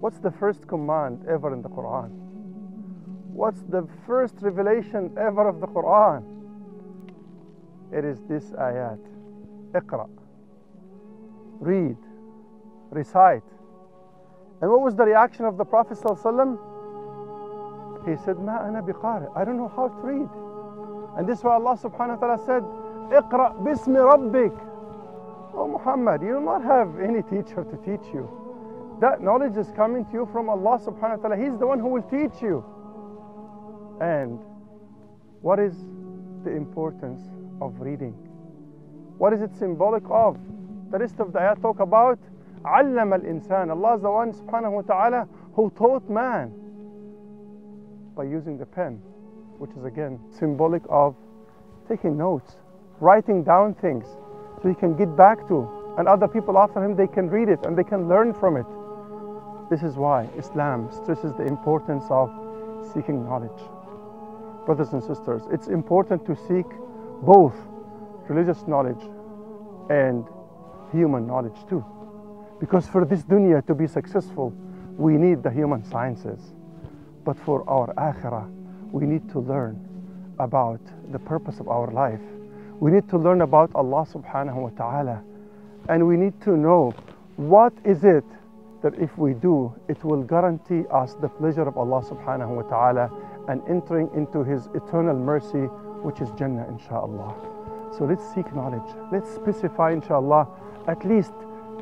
what's the first command ever in the Quran? What's the first revelation ever of the Quran? It is this ayat. Iqra. Read. Recite. And what was the reaction of the Prophet ﷺ? He said, Ma ana biqari. I don't know how to read. And this is why Allah subhanahu wa ta'ala said, Iqra bismi rabbik. Oh Muhammad, you do not have any teacher to teach you That knowledge is coming to you from Allah subhanahu wa ta'ala. He's the one who will teach you. And what is the importance of reading? What is it symbolic of? The rest of the ayat talk about علم الإنسان. Allah is the one subhanahu wa ta'ala who taught man by using the pen, which is again symbolic of taking notes, writing down things so he can get back to. And other people after him, they can read it and they can learn from it. this is why Islam stresses the importance of seeking knowledge. Brothers and sisters, it's important to seek both religious knowledge and human knowledge too. Because for this dunya to be successful, we need the human sciences. But for our akhirah, we need to learn about the purpose of our life. We need to learn about Allah subhanahu wa ta'ala. And we need to know what is it that if we do, it will guarantee us the pleasure of Allah subhanahu wa ta'ala and entering into His eternal mercy, which is Jannah, inshaAllah. So let's seek knowledge. Let's specify, inshaAllah, at least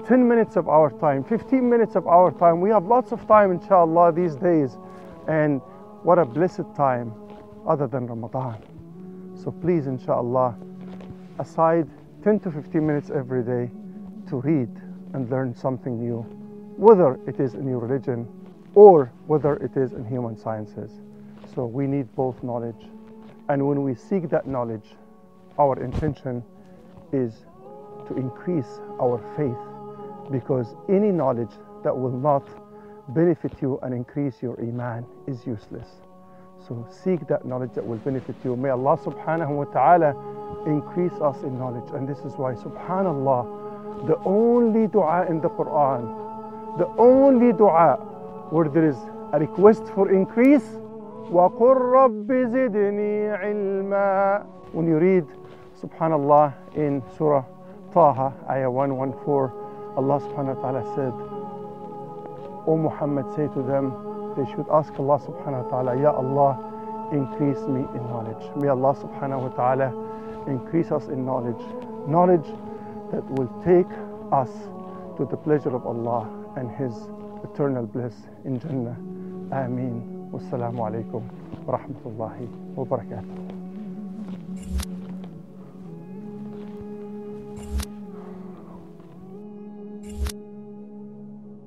10 minutes of our time, 15 minutes of our time. We have lots of time, inshallah, these days. And what a blessed time other than Ramadan. So please, inshallah, aside 10 to 15 minutes every day to read and learn something new, whether it is in your religion or whether it is in human sciences. So we need both knowledge. And when we seek that knowledge, our intention is to increase our faith because any knowledge that will not benefit you and increase your iman is useless. So seek that knowledge that will benefit you. May Allah subhanahu wa ta'ala increase us in knowledge. And this is why, subhanallah, the only dua in the Quran, the only dua where there is a request for increase, وَقُلْ رَبِّ زِدْنِي عِلْمًا When you read, subhanallah, in Surah Taha, ayah 114, Allah subhanahu wa ta'ala said, O Muhammad, say to them, they should ask Allah subhanahu wa ta'ala, Ya Allah, increase me in knowledge. May Allah subhanahu wa ta'ala increase us in knowledge. Knowledge that will take us to the pleasure of Allah and His eternal bliss in Jannah. Ameen. Wassalamu alaikum wa rahmatullahi wa barakatuh.